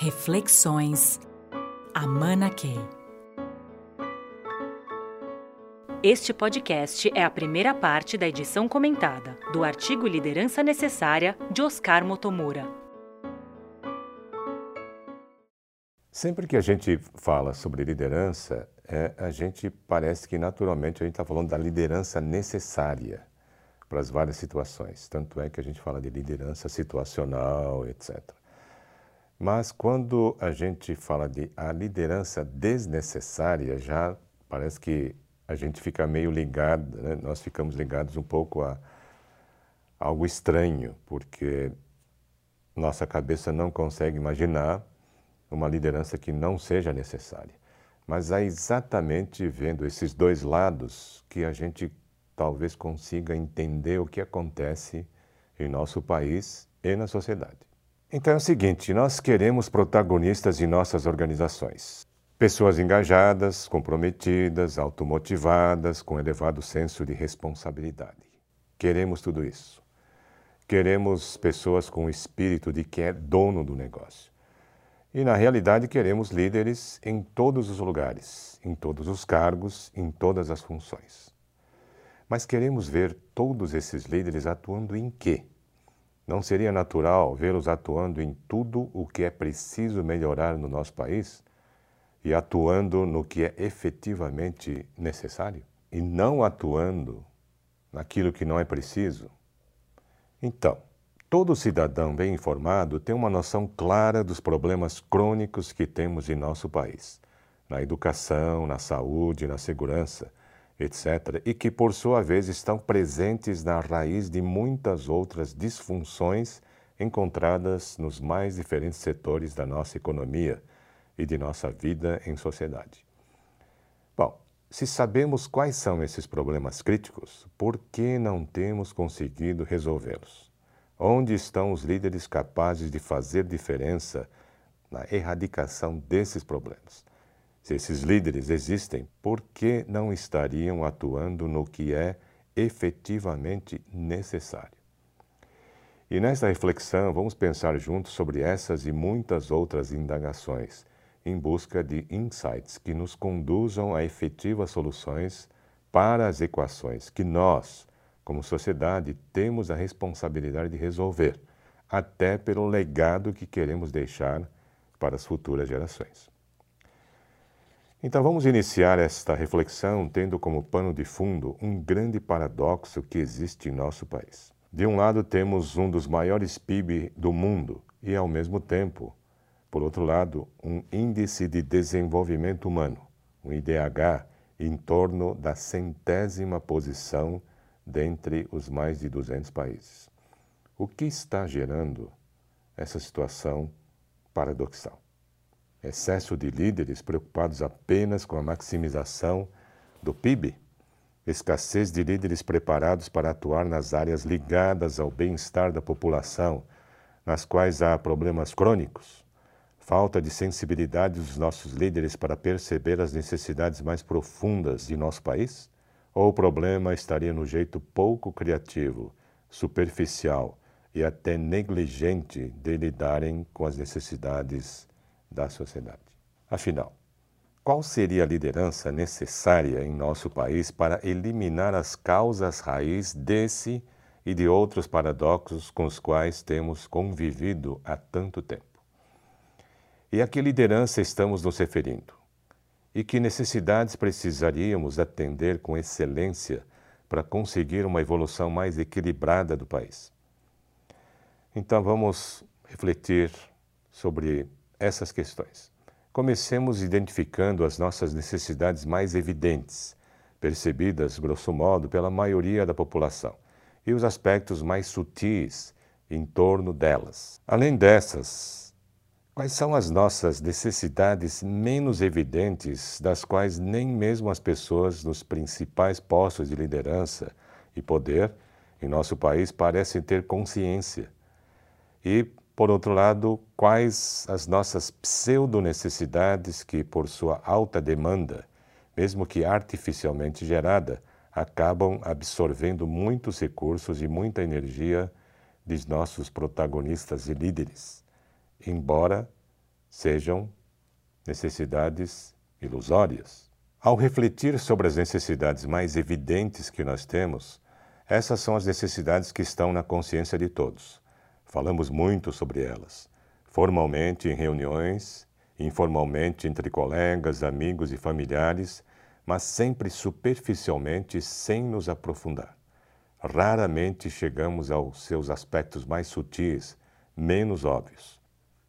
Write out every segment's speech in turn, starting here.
Reflexões. Amana Key. Este podcast é a primeira parte da edição comentada do artigo Liderança Necessária de Oscar Motomura. Sempre que a gente fala sobre liderança, é, a gente parece que naturalmente a gente está falando da liderança necessária para as várias situações. Tanto é que a gente fala de liderança situacional, etc. Mas quando a gente fala de a liderança desnecessária, já parece que a gente fica meio ligado, né? nós ficamos ligados um pouco a algo estranho, porque nossa cabeça não consegue imaginar uma liderança que não seja necessária. Mas é exatamente vendo esses dois lados que a gente talvez consiga entender o que acontece em nosso país e na sociedade. Então é o seguinte: nós queremos protagonistas em nossas organizações. Pessoas engajadas, comprometidas, automotivadas, com elevado senso de responsabilidade. Queremos tudo isso. Queremos pessoas com o espírito de quem é dono do negócio. E na realidade queremos líderes em todos os lugares, em todos os cargos, em todas as funções. Mas queremos ver todos esses líderes atuando em quê? Não seria natural vê-los atuando em tudo o que é preciso melhorar no nosso país e atuando no que é efetivamente necessário? E não atuando naquilo que não é preciso? Então, todo cidadão bem informado tem uma noção clara dos problemas crônicos que temos em nosso país, na educação, na saúde, na segurança etc., e que, por sua vez, estão presentes na raiz de muitas outras disfunções encontradas nos mais diferentes setores da nossa economia e de nossa vida em sociedade. Bom, se sabemos quais são esses problemas críticos, por que não temos conseguido resolvê-los? Onde estão os líderes capazes de fazer diferença na erradicação desses problemas? Se esses líderes existem, por que não estariam atuando no que é efetivamente necessário? E nesta reflexão, vamos pensar juntos sobre essas e muitas outras indagações, em busca de insights que nos conduzam a efetivas soluções para as equações que nós, como sociedade, temos a responsabilidade de resolver, até pelo legado que queremos deixar para as futuras gerações. Então vamos iniciar esta reflexão tendo como pano de fundo um grande paradoxo que existe em nosso país. De um lado, temos um dos maiores PIB do mundo e, ao mesmo tempo, por outro lado, um índice de desenvolvimento humano, um IDH, em torno da centésima posição dentre os mais de 200 países. O que está gerando essa situação paradoxal? Excesso de líderes preocupados apenas com a maximização do PIB, escassez de líderes preparados para atuar nas áreas ligadas ao bem-estar da população, nas quais há problemas crônicos, falta de sensibilidade dos nossos líderes para perceber as necessidades mais profundas de nosso país? Ou o problema estaria no jeito pouco criativo, superficial e até negligente de lidarem com as necessidades da sociedade. Afinal, qual seria a liderança necessária em nosso país para eliminar as causas raiz desse e de outros paradoxos com os quais temos convivido há tanto tempo? E a que liderança estamos nos referindo? E que necessidades precisaríamos atender com excelência para conseguir uma evolução mais equilibrada do país? Então vamos refletir sobre essas questões. Comecemos identificando as nossas necessidades mais evidentes, percebidas, grosso modo, pela maioria da população, e os aspectos mais sutis em torno delas. Além dessas, quais são as nossas necessidades menos evidentes, das quais nem mesmo as pessoas nos principais postos de liderança e poder em nosso país parecem ter consciência? E por outro lado, quais as nossas pseudo-necessidades que, por sua alta demanda, mesmo que artificialmente gerada, acabam absorvendo muitos recursos e muita energia dos nossos protagonistas e líderes, embora sejam necessidades ilusórias. Ao refletir sobre as necessidades mais evidentes que nós temos, essas são as necessidades que estão na consciência de todos. Falamos muito sobre elas, formalmente em reuniões, informalmente entre colegas, amigos e familiares, mas sempre superficialmente sem nos aprofundar. Raramente chegamos aos seus aspectos mais sutis, menos óbvios.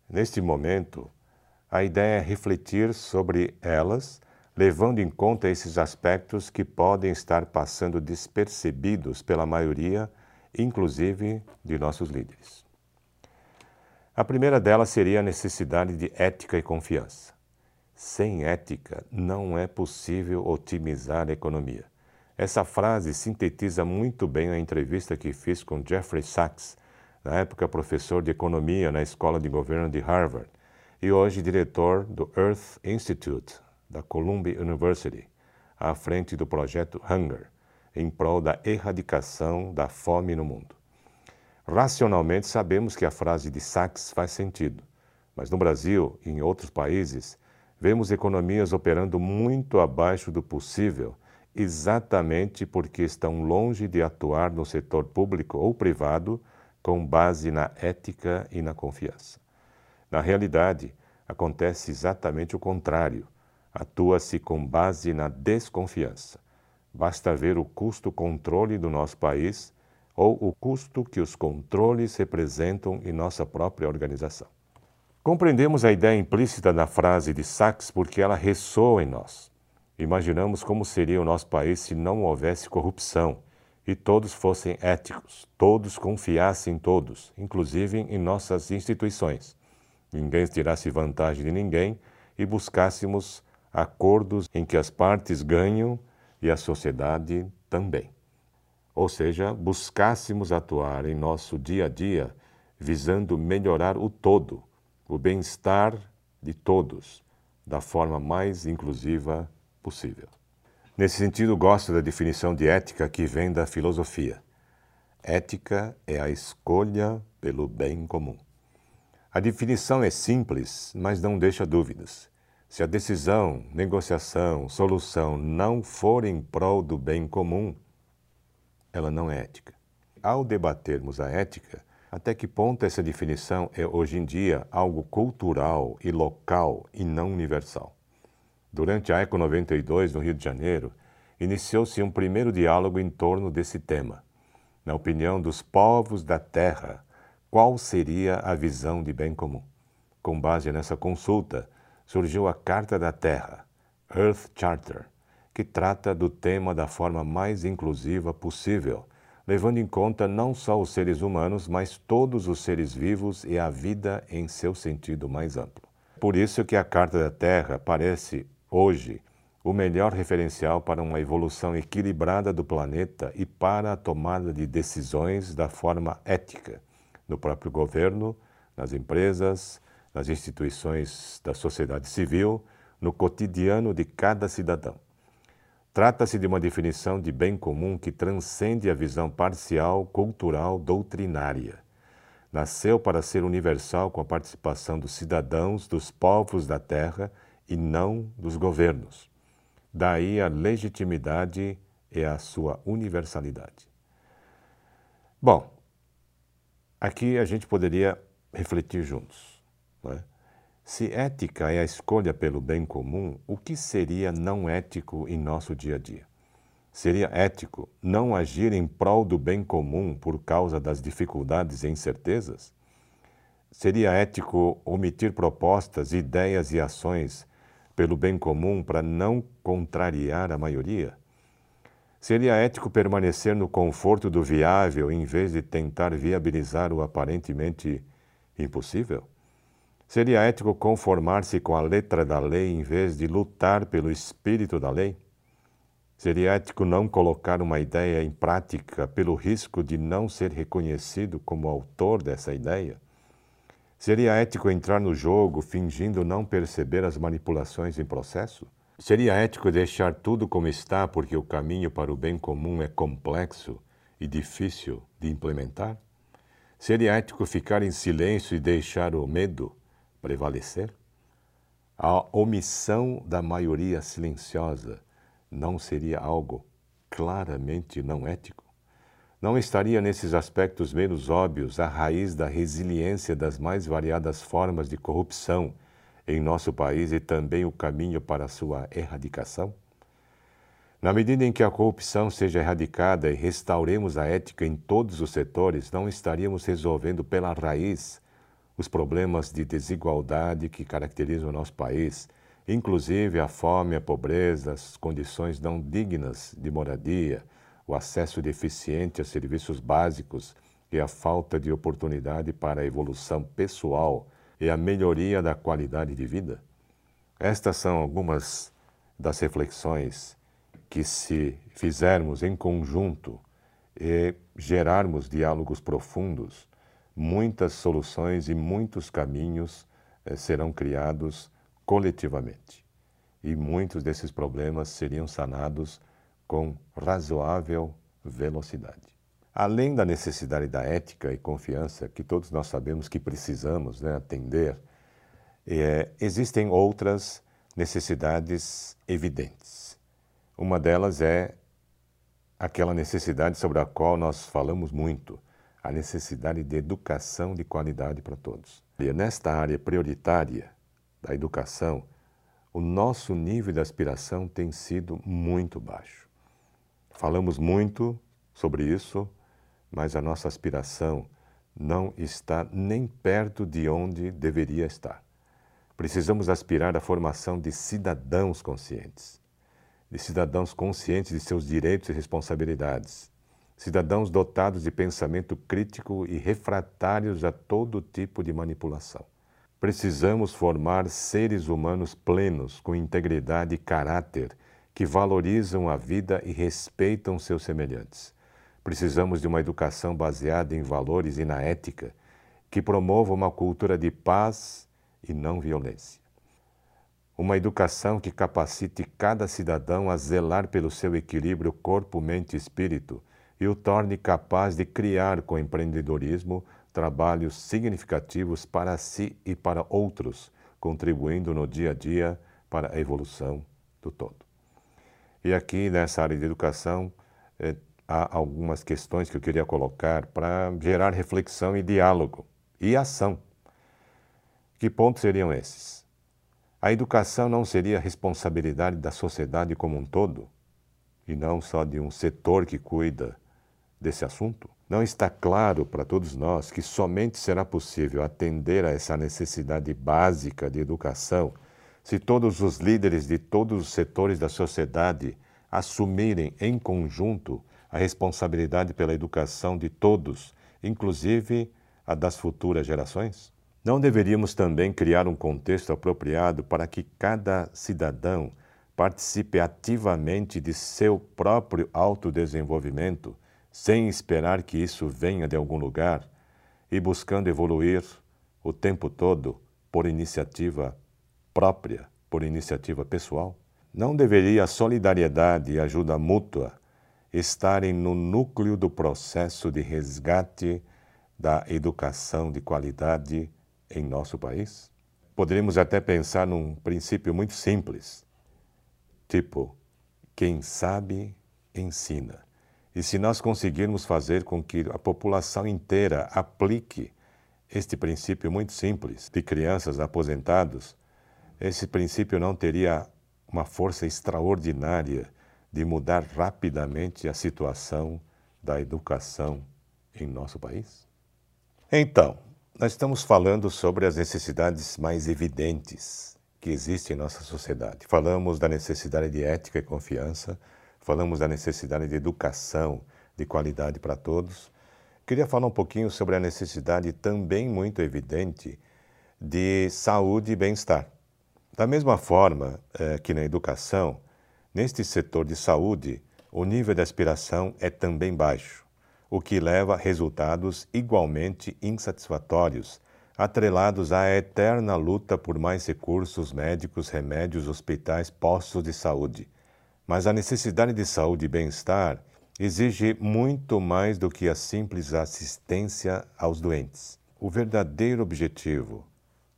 Neste momento, a ideia é refletir sobre elas, levando em conta esses aspectos que podem estar passando despercebidos pela maioria, inclusive de nossos líderes. A primeira delas seria a necessidade de ética e confiança. Sem ética, não é possível otimizar a economia. Essa frase sintetiza muito bem a entrevista que fiz com Jeffrey Sachs, na época professor de economia na Escola de Governo de Harvard e hoje diretor do Earth Institute da Columbia University, à frente do projeto Hunger, em prol da erradicação da fome no mundo. Racionalmente sabemos que a frase de Sachs faz sentido, mas no Brasil e em outros países vemos economias operando muito abaixo do possível exatamente porque estão longe de atuar no setor público ou privado com base na ética e na confiança. Na realidade, acontece exatamente o contrário. Atua-se com base na desconfiança. Basta ver o custo-controle do nosso país ou o custo que os controles representam em nossa própria organização. Compreendemos a ideia implícita da frase de Sachs porque ela ressoa em nós. Imaginamos como seria o nosso país se não houvesse corrupção e todos fossem éticos, todos confiassem em todos, inclusive em nossas instituições. Ninguém tirasse vantagem de ninguém e buscássemos acordos em que as partes ganham e a sociedade também. Ou seja, buscássemos atuar em nosso dia a dia visando melhorar o todo, o bem-estar de todos, da forma mais inclusiva possível. Nesse sentido, gosto da definição de ética que vem da filosofia. Ética é a escolha pelo bem comum. A definição é simples, mas não deixa dúvidas. Se a decisão, negociação, solução não for em prol do bem comum, ela não é ética. Ao debatermos a ética, até que ponto essa definição é hoje em dia algo cultural e local e não universal? Durante a Eco 92, no Rio de Janeiro, iniciou-se um primeiro diálogo em torno desse tema. Na opinião dos povos da Terra, qual seria a visão de bem comum? Com base nessa consulta, surgiu a Carta da Terra, Earth Charter, que trata do tema da forma mais inclusiva possível, levando em conta não só os seres humanos, mas todos os seres vivos e a vida em seu sentido mais amplo. Por isso que a Carta da Terra parece hoje, o melhor referencial para uma evolução equilibrada do planeta e para a tomada de decisões da forma ética, no próprio governo, nas empresas, nas instituições da sociedade civil, no cotidiano de cada cidadão. Trata-se de uma definição de bem comum que transcende a visão parcial, cultural, doutrinária. Nasceu para ser universal com a participação dos cidadãos, dos povos da terra e não dos governos. Daí a legitimidade e a sua universalidade. Bom, aqui a gente poderia refletir juntos. É? Se ética é a escolha pelo bem comum, o que seria não ético em nosso dia a dia? Seria ético não agir em prol do bem comum por causa das dificuldades e incertezas? Seria ético omitir propostas, ideias e ações pelo bem comum para não contrariar a maioria? Seria ético permanecer no conforto do viável em vez de tentar viabilizar o aparentemente impossível? Seria ético conformar-se com a letra da lei em vez de lutar pelo espírito da lei? Seria ético não colocar uma ideia em prática pelo risco de não ser reconhecido como autor dessa ideia? Seria ético entrar no jogo fingindo não perceber as manipulações em processo? Seria ético deixar tudo como está porque o caminho para o bem comum é complexo e difícil de implementar? Seria ético ficar em silêncio e deixar o medo prevalecer? A omissão da maioria silenciosa não seria algo claramente não ético? Não estaria nesses aspectos menos óbvios a raiz da resiliência das mais variadas formas de corrupção em nosso país e também o caminho para sua erradicação? Na medida em que a corrupção seja erradicada e restauremos a ética em todos os setores, não estaríamos resolvendo pela raiz os problemas de desigualdade que caracterizam o nosso país, inclusive a fome, a pobreza, as condições não dignas de moradia, o acesso deficiente a serviços básicos e a falta de oportunidade para a evolução pessoal e a melhoria da qualidade de vida? Estas são algumas das reflexões que, se fizermos em conjunto e gerarmos diálogos profundos, muitas soluções e muitos caminhos eh, serão criados coletivamente. E muitos desses problemas seriam sanados com razoável velocidade. Além da necessidade da ética e confiança, que todos nós sabemos que precisamos né, atender, é, existem outras necessidades evidentes. Uma delas é aquela necessidade sobre a qual nós falamos muito, a necessidade de educação de qualidade para todos. E nesta área prioritária da educação, o nosso nível de aspiração tem sido muito baixo. Falamos muito sobre isso, mas a nossa aspiração não está nem perto de onde deveria estar. Precisamos aspirar à formação de cidadãos conscientes, de cidadãos conscientes de seus direitos e responsabilidades, cidadãos dotados de pensamento crítico e refratários a todo tipo de manipulação. Precisamos formar seres humanos plenos, com integridade e caráter que valorizam a vida e respeitam seus semelhantes. Precisamos de uma educação baseada em valores e na ética, que promova uma cultura de paz e não violência. Uma educação que capacite cada cidadão a zelar pelo seu equilíbrio corpo, mente e espírito e o torne capaz de criar com empreendedorismo trabalhos significativos para si e para outros, contribuindo no dia a dia para a evolução do todo. E aqui nessa área de educação eh, há algumas questões que eu queria colocar para gerar reflexão e diálogo e ação. Que pontos seriam esses? A educação não seria responsabilidade da sociedade como um todo e não só de um setor que cuida desse assunto? Não está claro para todos nós que somente será possível atender a essa necessidade básica de educação se todos os líderes de todos os setores da sociedade assumirem em conjunto a responsabilidade pela educação de todos, inclusive a das futuras gerações? Não deveríamos também criar um contexto apropriado para que cada cidadão participe ativamente de seu próprio autodesenvolvimento, sem esperar que isso venha de algum lugar e buscando evoluir o tempo todo por iniciativa própria, por iniciativa pessoal? Não deveria a solidariedade e ajuda mútua estarem no núcleo do processo de resgate da educação de qualidade em nosso país? Poderíamos até pensar num princípio muito simples, tipo, quem sabe, ensina. E se nós conseguirmos fazer com que a população inteira aplique este princípio muito simples de crianças aposentados, esse princípio não teria uma força extraordinária de mudar rapidamente a situação da educação em nosso país? Então, nós estamos falando sobre as necessidades mais evidentes que existem em nossa sociedade. Falamos da necessidade de ética e confiança, falamos da necessidade de educação de qualidade para todos. Queria falar um pouquinho sobre a necessidade também muito evidente de saúde e bem-estar. Da mesma forma é, que na educação, neste setor de saúde, o nível de aspiração é também baixo, o que leva a resultados igualmente insatisfatórios, atrelados à eterna luta por mais recursos médicos, remédios, hospitais, postos de saúde. Mas a necessidade de saúde e bem-estar exige muito mais do que a simples assistência aos doentes. O verdadeiro objetivo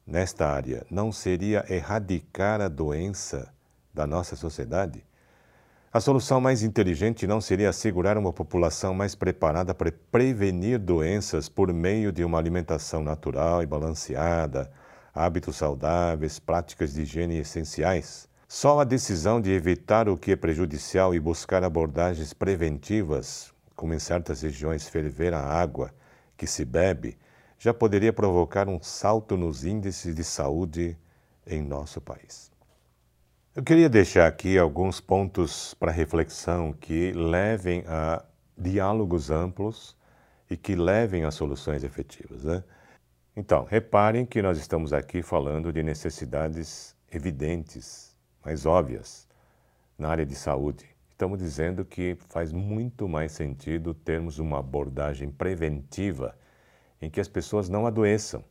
nesta área não seria erradicar a doença da nossa sociedade? A solução mais inteligente não seria assegurar uma população mais preparada para prevenir doenças por meio de uma alimentação natural e balanceada, hábitos saudáveis, práticas de higiene essenciais? Só a decisão de evitar o que é prejudicial e buscar abordagens preventivas, como em certas regiões ferver a água que se bebe, já poderia provocar um salto nos índices de saúde em nosso país. Eu queria deixar aqui alguns pontos para reflexão que levem a diálogos amplos e que levem a soluções efetivas. Né? Então, reparem que nós estamos aqui falando de necessidades evidentes, mais óbvias, na área de saúde. Estamos dizendo que faz muito mais sentido termos uma abordagem preventiva em que as pessoas não adoeçam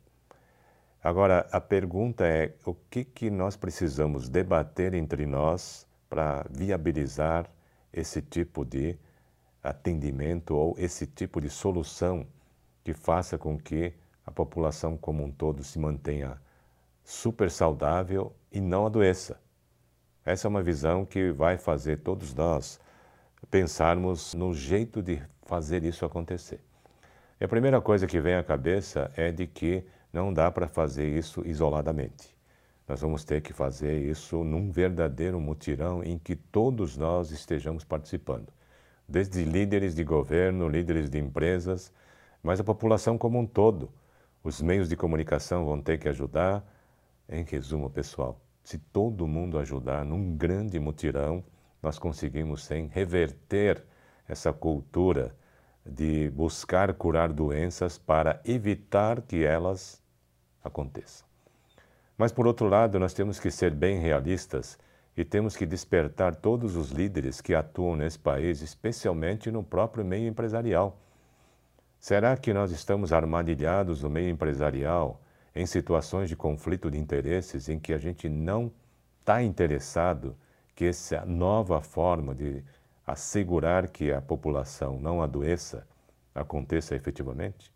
Agora, a pergunta é: o que, que nós precisamos debater entre nós para viabilizar esse tipo de atendimento ou esse tipo de solução que faça com que a população como um todo se mantenha super saudável e não adoeça? Essa é uma visão que vai fazer todos nós pensarmos no jeito de fazer isso acontecer. E a primeira coisa que vem à cabeça é de que não dá para fazer isso isoladamente. Nós vamos ter que fazer isso num verdadeiro mutirão em que todos nós estejamos participando, desde líderes de governo, líderes de empresas, mas a população como um todo. Os meios de comunicação vão ter que ajudar. Em resumo, pessoal, se todo mundo ajudar num grande mutirão, nós conseguimos sim reverter essa cultura de buscar curar doenças para evitar que elas aconteçam. Mas, por outro lado, nós temos que ser bem realistas e temos que despertar todos os líderes que atuam nesse país, especialmente no próprio meio empresarial. Será que nós estamos armadilhados no meio empresarial em situações de conflito de interesses em que a gente não está interessado que essa nova forma de assegurar que a população não adoeça aconteça efetivamente?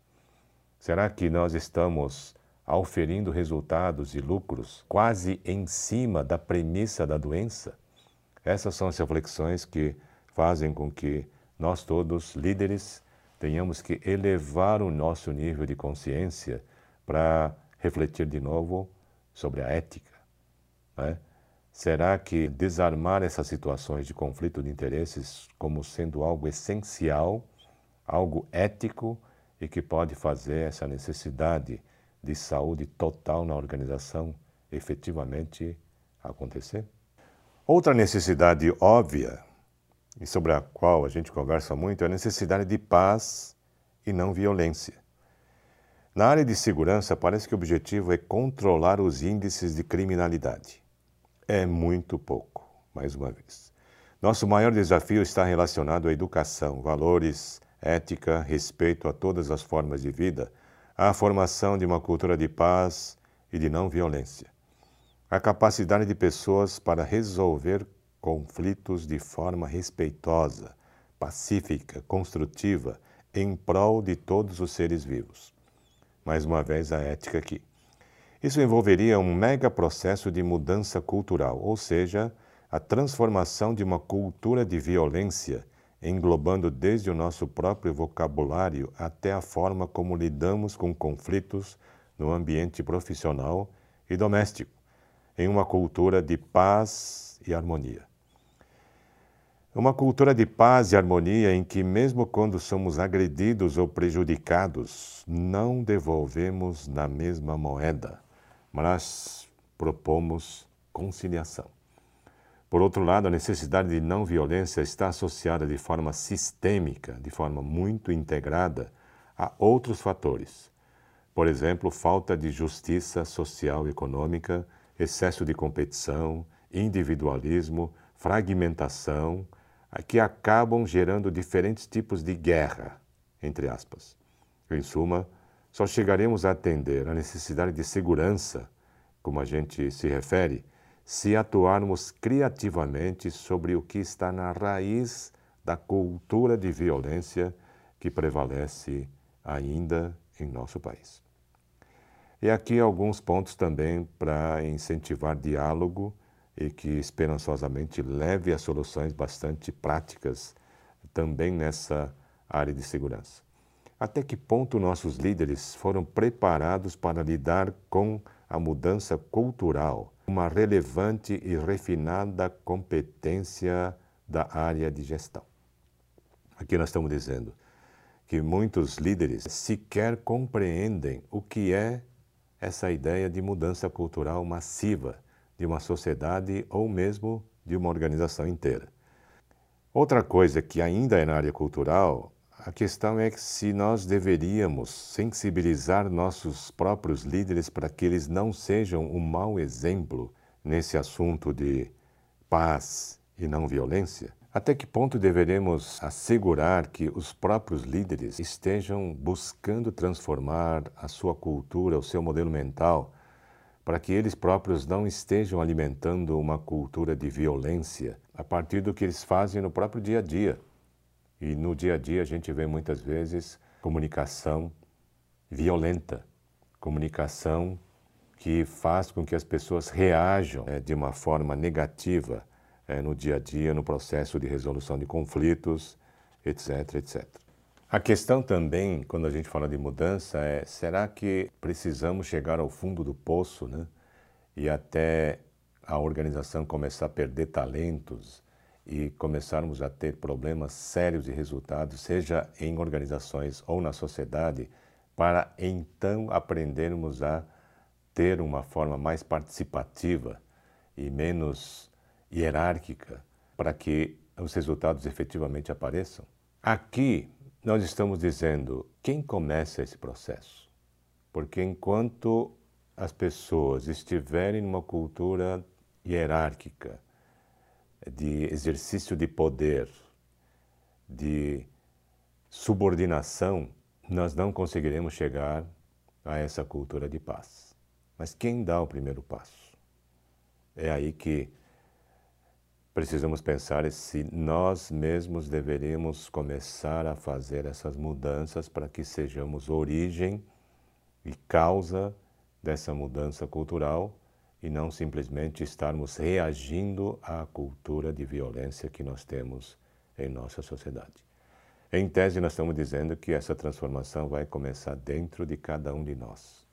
Será que nós estamos auferindo resultados e lucros quase em cima da premissa da doença? Essas são as reflexões que fazem com que nós todos, líderes, tenhamos que elevar o nosso nível de consciência para refletir de novo sobre a ética. Né? Será que desarmar essas situações de conflito de interesses como sendo algo essencial, algo ético e que pode fazer essa necessidade de saúde total na organização efetivamente acontecer? Outra necessidade óbvia, e sobre a qual a gente conversa muito, é a necessidade de paz e não violência. Na área de segurança, parece que o objetivo é controlar os índices de criminalidade é muito pouco, mais uma vez. Nosso maior desafio está relacionado à educação, valores, ética, respeito a todas as formas de vida, à formação de uma cultura de paz e de não violência. A capacidade de pessoas para resolver conflitos de forma respeitosa, pacífica, construtiva, em prol de todos os seres vivos. Mais uma vez, a ética aqui. Isso envolveria um mega processo de mudança cultural, ou seja, a transformação de uma cultura de violência, englobando desde o nosso próprio vocabulário até a forma como lidamos com conflitos no ambiente profissional e doméstico, em uma cultura de paz e harmonia. Uma cultura de paz e harmonia em que, mesmo quando somos agredidos ou prejudicados, não devolvemos na mesma moeda mas propomos conciliação. Por outro lado, a necessidade de não violência está associada de forma sistêmica, de forma muito integrada, a outros fatores. Por exemplo, falta de justiça social e econômica, excesso de competição, individualismo, fragmentação, que acabam gerando diferentes tipos de guerra, entre aspas. Em suma, só chegaremos a atender a necessidade de segurança, como a gente se refere, se atuarmos criativamente sobre o que está na raiz da cultura de violência que prevalece ainda em nosso país. E aqui alguns pontos também para incentivar diálogo e que esperançosamente leve a soluções bastante práticas também nessa área de segurança. Até que ponto nossos líderes foram preparados para lidar com a mudança cultural, uma relevante e refinada competência da área de gestão? Aqui nós estamos dizendo que muitos líderes sequer compreendem o que é essa ideia de mudança cultural massiva de uma sociedade ou mesmo de uma organização inteira. Outra coisa que ainda é na área cultural, a questão é que se nós deveríamos sensibilizar nossos próprios líderes para que eles não sejam um mau exemplo nesse assunto de paz e não violência, até que ponto deveremos assegurar que os próprios líderes estejam buscando transformar a sua cultura, o seu modelo mental, para que eles próprios não estejam alimentando uma cultura de violência a partir do que eles fazem no próprio dia a dia? E no dia a dia a gente vê muitas vezes comunicação violenta, comunicação que faz com que as pessoas reajam é, de uma forma negativa é, no dia a dia, no processo de resolução de conflitos, etc, etc. A questão também, quando a gente fala de mudança, é: será que precisamos chegar ao fundo do poço, né? E até a organização começar a perder talentos e começarmos a ter problemas sérios de resultados, seja em organizações ou na sociedade, para então aprendermos a ter uma forma mais participativa e menos hierárquica para que os resultados efetivamente apareçam? Aqui nós estamos dizendo quem começa esse processo. Porque enquanto as pessoas estiverem numa cultura hierárquica, de exercício de poder, de subordinação, nós não conseguiremos chegar a essa cultura de paz. Mas quem dá o primeiro passo? É aí que precisamos pensar se nós mesmos deveríamos começar a fazer essas mudanças para que sejamos origem e causa dessa mudança cultural e não simplesmente estarmos reagindo à cultura de violência que nós temos em nossa sociedade. Em tese, nós estamos dizendo que essa transformação vai começar dentro de cada um de nós.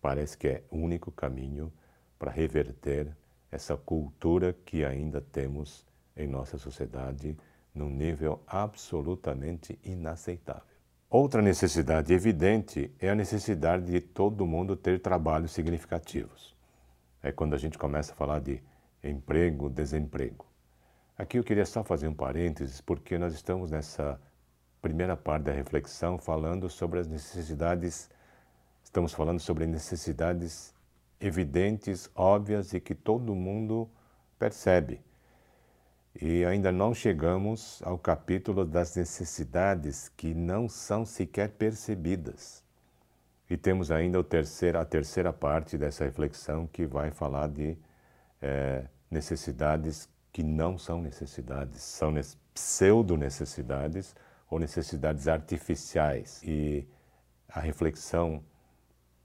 Parece que é o único caminho para reverter essa cultura que ainda temos em nossa sociedade num nível absolutamente inaceitável. Outra necessidade evidente é a necessidade de todo mundo ter trabalhos significativos. É quando a gente começa a falar de emprego, desemprego. Aqui eu queria só fazer um parênteses, porque nós estamos nessa primeira parte da reflexão falando sobre as necessidades, estamos falando sobre necessidades evidentes, óbvias e que todo mundo percebe. E ainda não chegamos ao capítulo das necessidades que não são sequer percebidas. E temos ainda terceiro, a terceira parte dessa reflexão que vai falar de é, necessidades que não são necessidades, são pseudo-necessidades ou necessidades artificiais. E a reflexão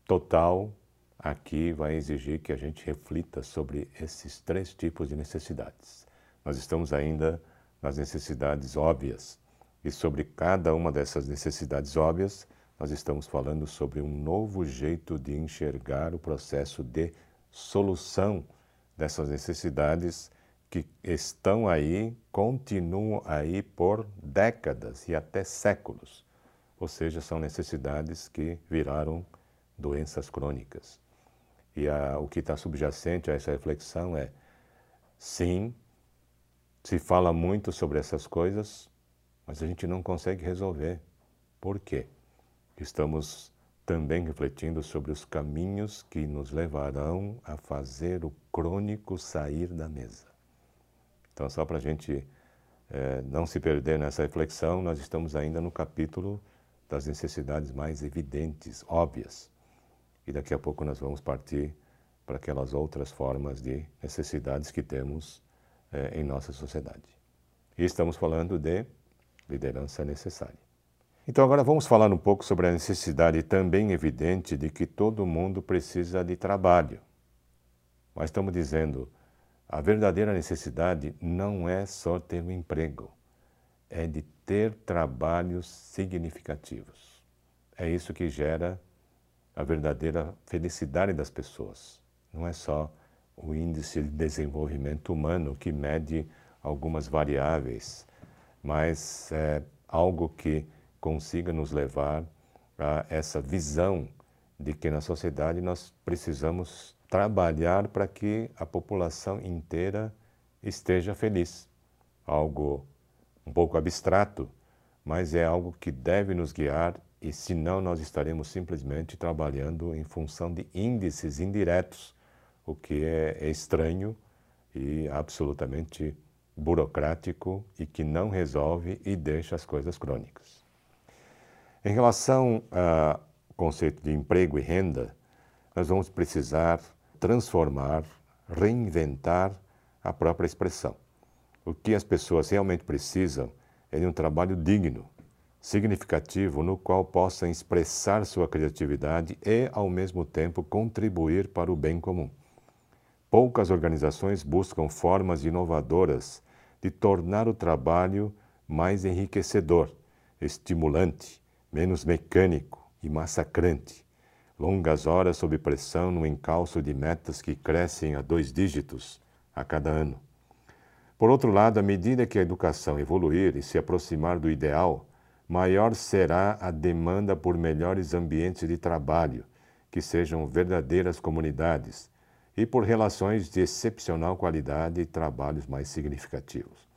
total aqui vai exigir que a gente reflita sobre esses três tipos de necessidades. Nós estamos ainda nas necessidades óbvias e sobre cada uma dessas necessidades óbvias, nós estamos falando sobre um novo jeito de enxergar o processo de solução dessas necessidades que estão aí, continuam aí por décadas e até séculos. Ou seja, são necessidades que viraram doenças crônicas. E a, o que está subjacente a essa reflexão é: sim, se fala muito sobre essas coisas, mas a gente não consegue resolver. Por quê? Estamos também refletindo sobre os caminhos que nos levarão a fazer o crônico sair da mesa. Então, só para a gente é, não se perder nessa reflexão, nós estamos ainda no capítulo das necessidades mais evidentes, óbvias. E daqui a pouco nós vamos partir para aquelas outras formas de necessidades que temos eh, em nossa sociedade. E estamos falando de liderança necessária. Então, agora vamos falar um pouco sobre a necessidade também evidente de que todo mundo precisa de trabalho. Mas estamos dizendo, a verdadeira necessidade não é só ter um emprego, é de ter trabalhos significativos. É isso que gera a verdadeira felicidade das pessoas. Não é só o índice de desenvolvimento humano que mede algumas variáveis, mas é algo que consiga nos levar a essa visão de que na sociedade nós precisamos trabalhar para que a população inteira esteja feliz. Algo um pouco abstrato, mas é algo que deve nos guiar e senão nós estaremos simplesmente trabalhando em função de índices indiretos, o que é, é estranho e absolutamente burocrático e que não resolve e deixa as coisas crônicas. Em relação ao conceito de emprego e renda, nós vamos precisar transformar, reinventar a própria expressão. O que as pessoas realmente precisam é de um trabalho digno, significativo, no qual possam expressar sua criatividade e, ao mesmo tempo, contribuir para o bem comum. Poucas organizações buscam formas inovadoras de tornar o trabalho mais enriquecedor, estimulante, menos mecânico e massacrante. Longas horas sob pressão no encalço de metas que crescem a dois dígitos a cada ano. Por outro lado, à medida que a educação evoluir e se aproximar do ideal, maior será a demanda por melhores ambientes de trabalho, que sejam verdadeiras comunidades, e por relações de excepcional qualidade e trabalhos mais significativos.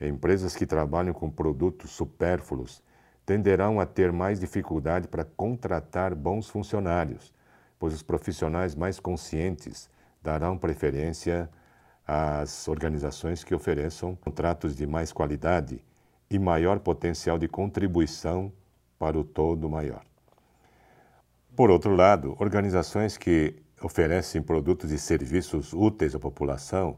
Empresas que trabalham com produtos supérfluos tenderão a ter mais dificuldade para contratar bons funcionários, pois os profissionais mais conscientes darão preferência às organizações que ofereçam contratos de mais qualidade e maior potencial de contribuição para o todo maior. Por outro lado, organizações que oferecem produtos e serviços úteis à população,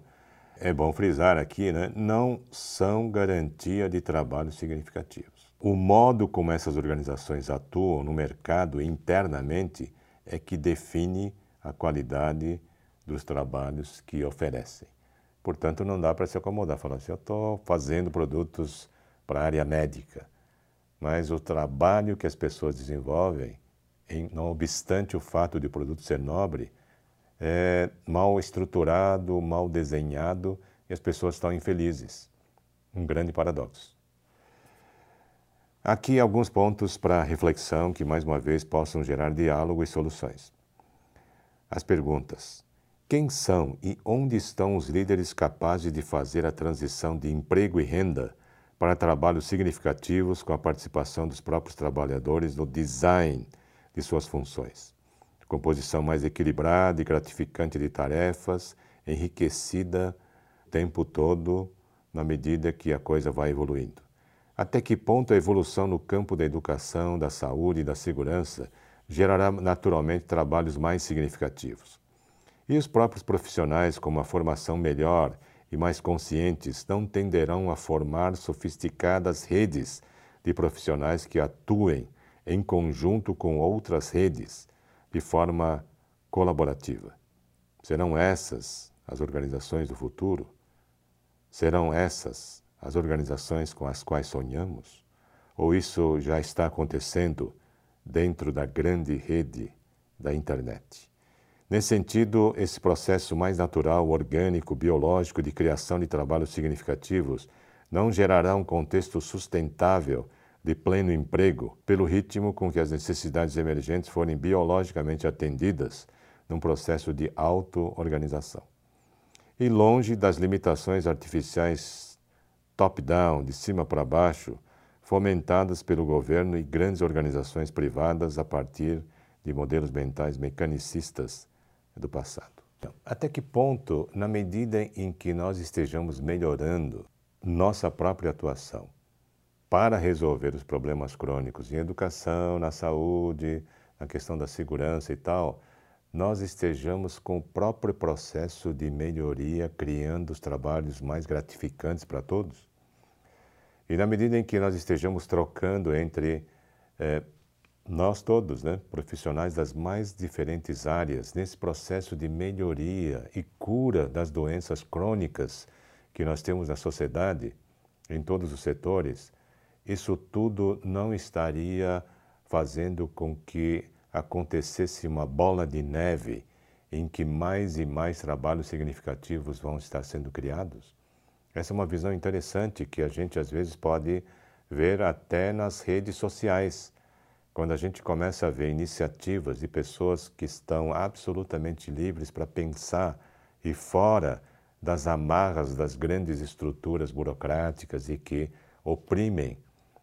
é bom frisar aqui, né, não são garantia de trabalhos significativos. O modo como essas organizações atuam no mercado internamente é que define a qualidade dos trabalhos que oferecem. Portanto, não dá para se acomodar, falar assim, eu estou fazendo produtos para a área médica, mas o trabalho que as pessoas desenvolvem, em, não obstante o fato de o produto ser nobre, é mal estruturado, mal desenhado e as pessoas estão infelizes. Um grande paradoxo. Aqui alguns pontos para reflexão que, mais uma vez, possam gerar diálogo e soluções. As perguntas. Quem são e onde estão os líderes capazes de fazer a transição de emprego e renda para trabalhos significativos com a participação dos próprios trabalhadores no design de suas funções? Composição mais equilibrada e gratificante de tarefas, enriquecida o tempo todo na medida que a coisa vai evoluindo. Até que ponto a evolução no campo da educação, da saúde e da segurança gerará naturalmente trabalhos mais significativos? E os próprios profissionais, com uma formação melhor e mais conscientes, não tenderão a formar sofisticadas redes de profissionais que atuem em conjunto com outras redes, de forma colaborativa. Serão essas as organizações do futuro? Serão essas as organizações com as quais sonhamos? Ou isso já está acontecendo dentro da grande rede da internet? Nesse sentido, esse processo mais natural, orgânico, biológico de criação de trabalhos significativos não gerará um contexto sustentável de pleno emprego pelo ritmo com que as necessidades emergentes forem biologicamente atendidas num processo de auto-organização. E longe das limitações artificiais top-down, de cima para baixo, fomentadas pelo governo e grandes organizações privadas a partir de modelos mentais mecanicistas do passado. Então, até que ponto, na medida em que nós estejamos melhorando nossa própria atuação para resolver os problemas crônicos em educação, na saúde, na questão da segurança e tal, nós estejamos com o próprio processo de melhoria, criando os trabalhos mais gratificantes para todos? E na medida em que nós estejamos trocando entre é, nós todos, né, profissionais das mais diferentes áreas, nesse processo de melhoria e cura das doenças crônicas que nós temos na sociedade, em todos os setores, isso tudo não estaria fazendo com que acontecesse uma bola de neve em que mais e mais trabalhos significativos vão estar sendo criados? Essa é uma visão interessante que a gente às vezes pode ver até nas redes sociais. Quando a gente começa a ver iniciativas de pessoas que estão absolutamente livres para pensar e fora das amarras das grandes estruturas burocráticas e que oprimem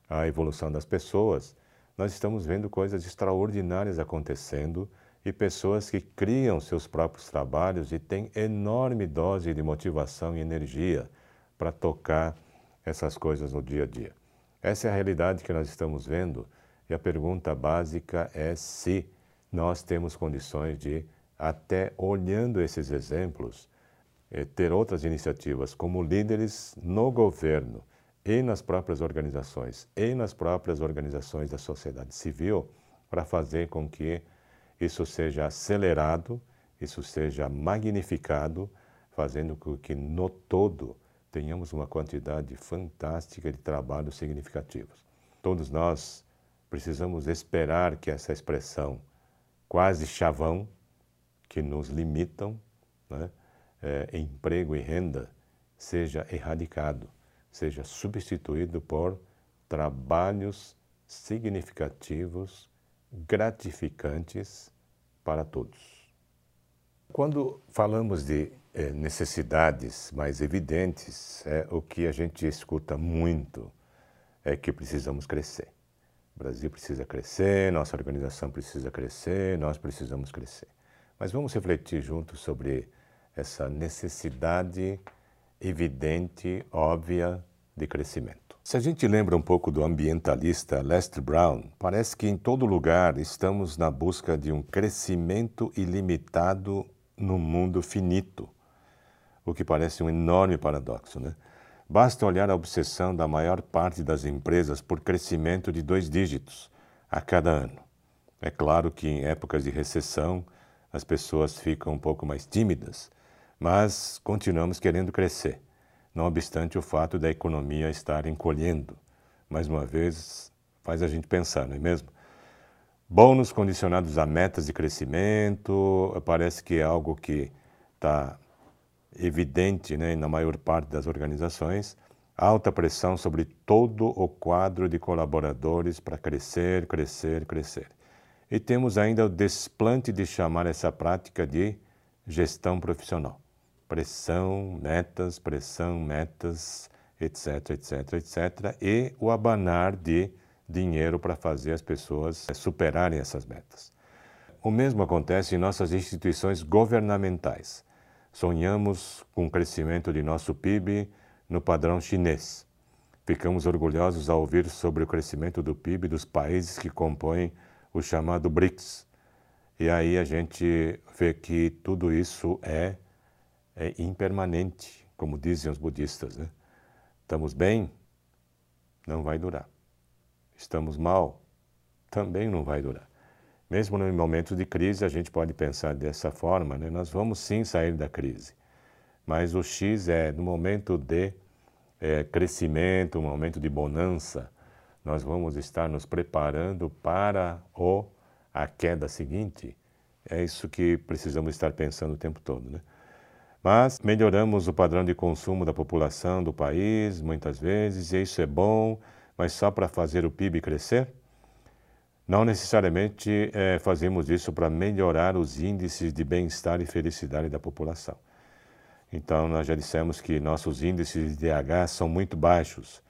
a evolução das pessoas, nós estamos vendo coisas extraordinárias acontecendo e pessoas que criam seus próprios trabalhos e têm enorme dose de motivação e energia para tocar essas coisas no dia a dia. Essa é a realidade que nós estamos vendo e a pergunta básica é se nós temos condições de, até olhando esses exemplos, eh, ter outras iniciativas como líderes no governo e nas próprias organizações e nas próprias organizações da sociedade civil para fazer com que isso seja acelerado, isso seja magnificado, fazendo com que no todo tenhamos uma quantidade fantástica de trabalhos significativos. Todos nós precisamos esperar que essa expressão quase chavão, que nos limitam, né, é, emprego e renda, seja erradicado, seja substituído por trabalhos significativos, gratificantes para todos. Quando falamos de é, necessidades mais evidentes, é, o que a gente escuta muito é que precisamos crescer. O Brasil precisa crescer, nossa organização precisa crescer, nós precisamos crescer. Mas vamos refletir juntos sobre essa necessidade evidente, óbvia de crescimento. Se a gente lembra um pouco do ambientalista Lester Brown, parece que em todo lugar estamos na busca de um crescimento ilimitado no mundo finito o que parece um enorme paradoxo. Né? Basta olhar a obsessão da maior parte das empresas por crescimento de dois dígitos a cada ano. É claro que em épocas de recessão as pessoas ficam um pouco mais tímidas, mas continuamos querendo crescer, não obstante o fato da economia estar encolhendo. Mais uma vez, faz a gente pensar, não é mesmo? Bônus condicionados a metas de crescimento, parece que é algo que está evidente né, na maior parte das organizações, alta pressão sobre todo o quadro de colaboradores para crescer, crescer, crescer. E temos ainda o desplante de chamar essa prática de gestão profissional. Pressão, metas, pressão, metas, etc, etc, etc. E o abanar de dinheiro para fazer as pessoas superarem essas metas. O mesmo acontece em nossas instituições governamentais. Sonhamos com o crescimento de nosso PIB no padrão chinês. Ficamos orgulhosos ao ouvir sobre o crescimento do PIB dos países que compõem o chamado BRICS. E aí a gente vê que tudo isso é, é impermanente, como dizem os budistas. Né? Estamos bem? Não vai durar. Estamos mal? Também não vai durar. Mesmo em momentos de crise, a gente pode pensar dessa forma, né? nós vamos sim sair da crise. Mas o X é no momento de é, crescimento, um momento de bonança, nós vamos estar nos preparando para o, a queda seguinte. É isso que precisamos estar pensando o tempo todo. Né? Mas melhoramos o padrão de consumo da população do país, muitas vezes, e isso é bom, mas só para fazer o PIB crescer? Não necessariamente é, fazemos isso para melhorar os índices de bem-estar e felicidade da população. Então, nós já dissemos que nossos índices de DH são muito baixos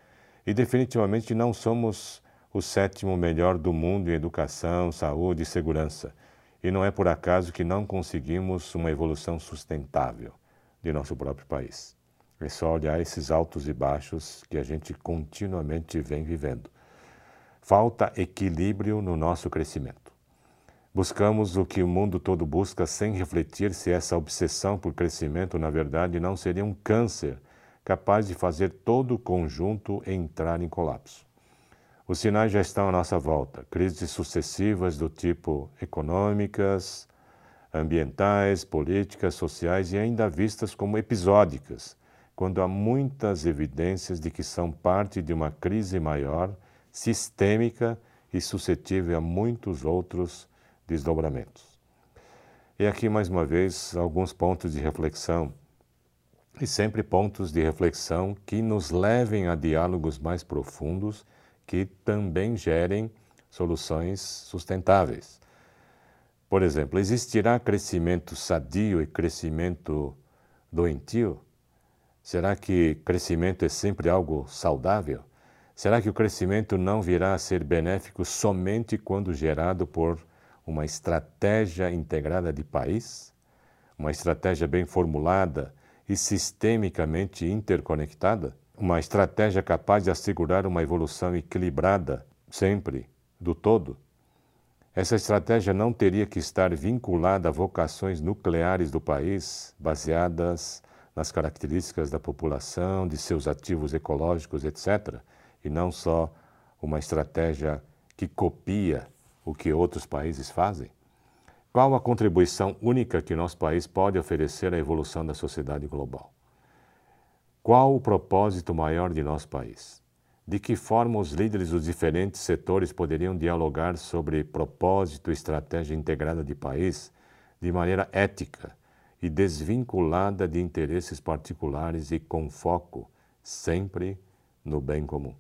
e definitivamente não somos o sétimo melhor do mundo em educação, saúde e segurança. E não é por acaso que não conseguimos uma evolução sustentável de nosso próprio país. É só olhar esses altos e baixos que a gente continuamente vem vivendo. Falta equilíbrio no nosso crescimento. Buscamos o que o mundo todo busca sem refletir se essa obsessão por crescimento, na verdade, não seria um câncer capaz de fazer todo o conjunto entrar em colapso. Os sinais já estão à nossa volta. Crises sucessivas do tipo econômicas, ambientais, políticas, sociais e ainda vistas como episódicas, quando há muitas evidências de que são parte de uma crise maior, sistêmica e suscetível a muitos outros desdobramentos. E aqui, mais uma vez, alguns pontos de reflexão, e sempre pontos de reflexão que nos levem a diálogos mais profundos que também gerem soluções sustentáveis. Por exemplo, existirá crescimento sadio e crescimento doentio? Será que crescimento é sempre algo saudável? Será que o crescimento não virá a ser benéfico somente quando gerado por uma estratégia integrada de país? Uma estratégia bem formulada e sistemicamente interconectada? uma estratégia capaz de assegurar uma evolução equilibrada, sempre, do todo. Essa estratégia não teria que estar vinculada a vocações nucleares do país, baseadas nas características da população, de seus ativos ecológicos, etc., e não só uma estratégia que copia o que outros países fazem? Qual a contribuição única que nosso país pode oferecer à evolução da sociedade global? Qual o propósito maior de nosso país? De que forma os líderes dos diferentes setores poderiam dialogar sobre propósito e estratégia integrada de país de maneira ética e desvinculada de interesses particulares e com foco sempre no bem comum?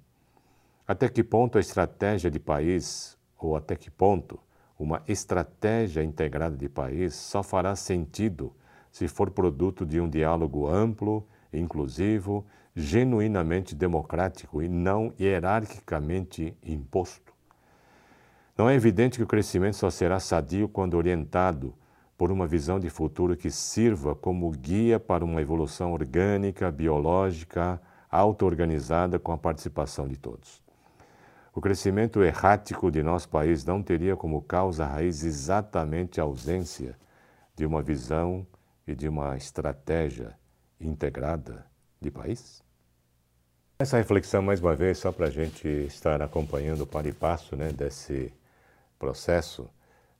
Até que ponto a estratégia de país, ou até que ponto uma estratégia integrada de país só fará sentido se for produto de um diálogo amplo inclusivo, genuinamente democrático e não hierarquicamente imposto. Não é evidente que o crescimento só será sadio quando orientado por uma visão de futuro que sirva como guia para uma evolução orgânica, biológica, auto-organizada com a participação de todos. O crescimento errático de nosso país não teria como causa raiz exatamente a ausência de uma visão e de uma estratégia integrada de país? Essa reflexão, mais uma vez, só para a gente estar acompanhando o par e passo né, desse processo,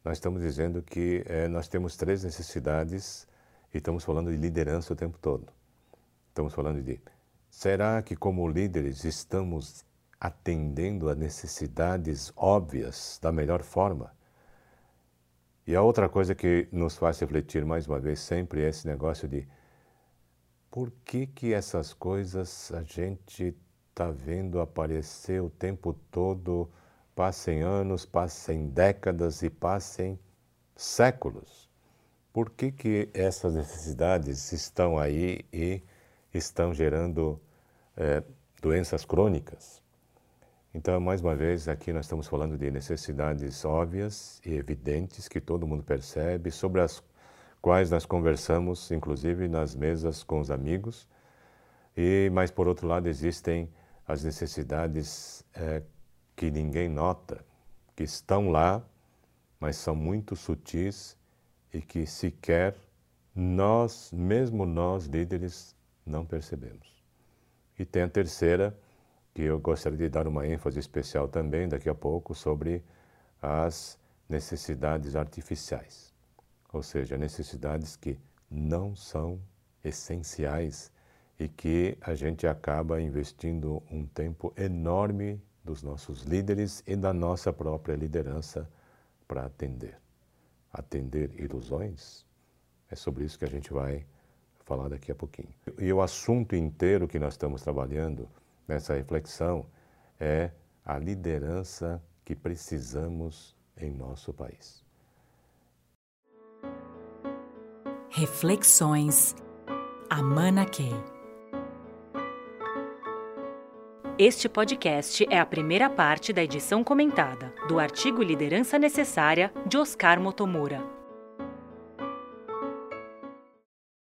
nós estamos dizendo que é, nós temos três necessidades e estamos falando de liderança o tempo todo. Estamos falando de será que, como líderes, estamos atendendo a necessidades óbvias da melhor forma? E a outra coisa que nos faz refletir mais uma vez sempre é esse negócio de por que, que essas coisas a gente está vendo aparecer o tempo todo, passem anos, passem décadas e passem séculos? Por que, que essas necessidades estão aí e estão gerando é, doenças crônicas? Então, mais uma vez, aqui nós estamos falando de necessidades óbvias e evidentes que todo mundo percebe, sobre as quais nós conversamos, inclusive nas mesas com os amigos. E, mas por outro lado existem as necessidades é, que ninguém nota, que estão lá, mas são muito sutis e que sequer nós, mesmo nós líderes, não percebemos. E tem a terceira, que eu gostaria de dar uma ênfase especial também daqui a pouco, sobre as necessidades artificiais ou seja, necessidades que não são essenciais e que a gente acaba investindo um tempo enorme dos nossos líderes e da nossa própria liderança para atender. Atender ilusões? É sobre isso que a gente vai falar daqui a pouquinho. E o assunto inteiro que nós estamos trabalhando nessa reflexão é a liderança que precisamos em nosso país. Reflexões Amana Key. Este podcast é a primeira parte da edição comentada do artigo Liderança Necessária de Oscar Motomura.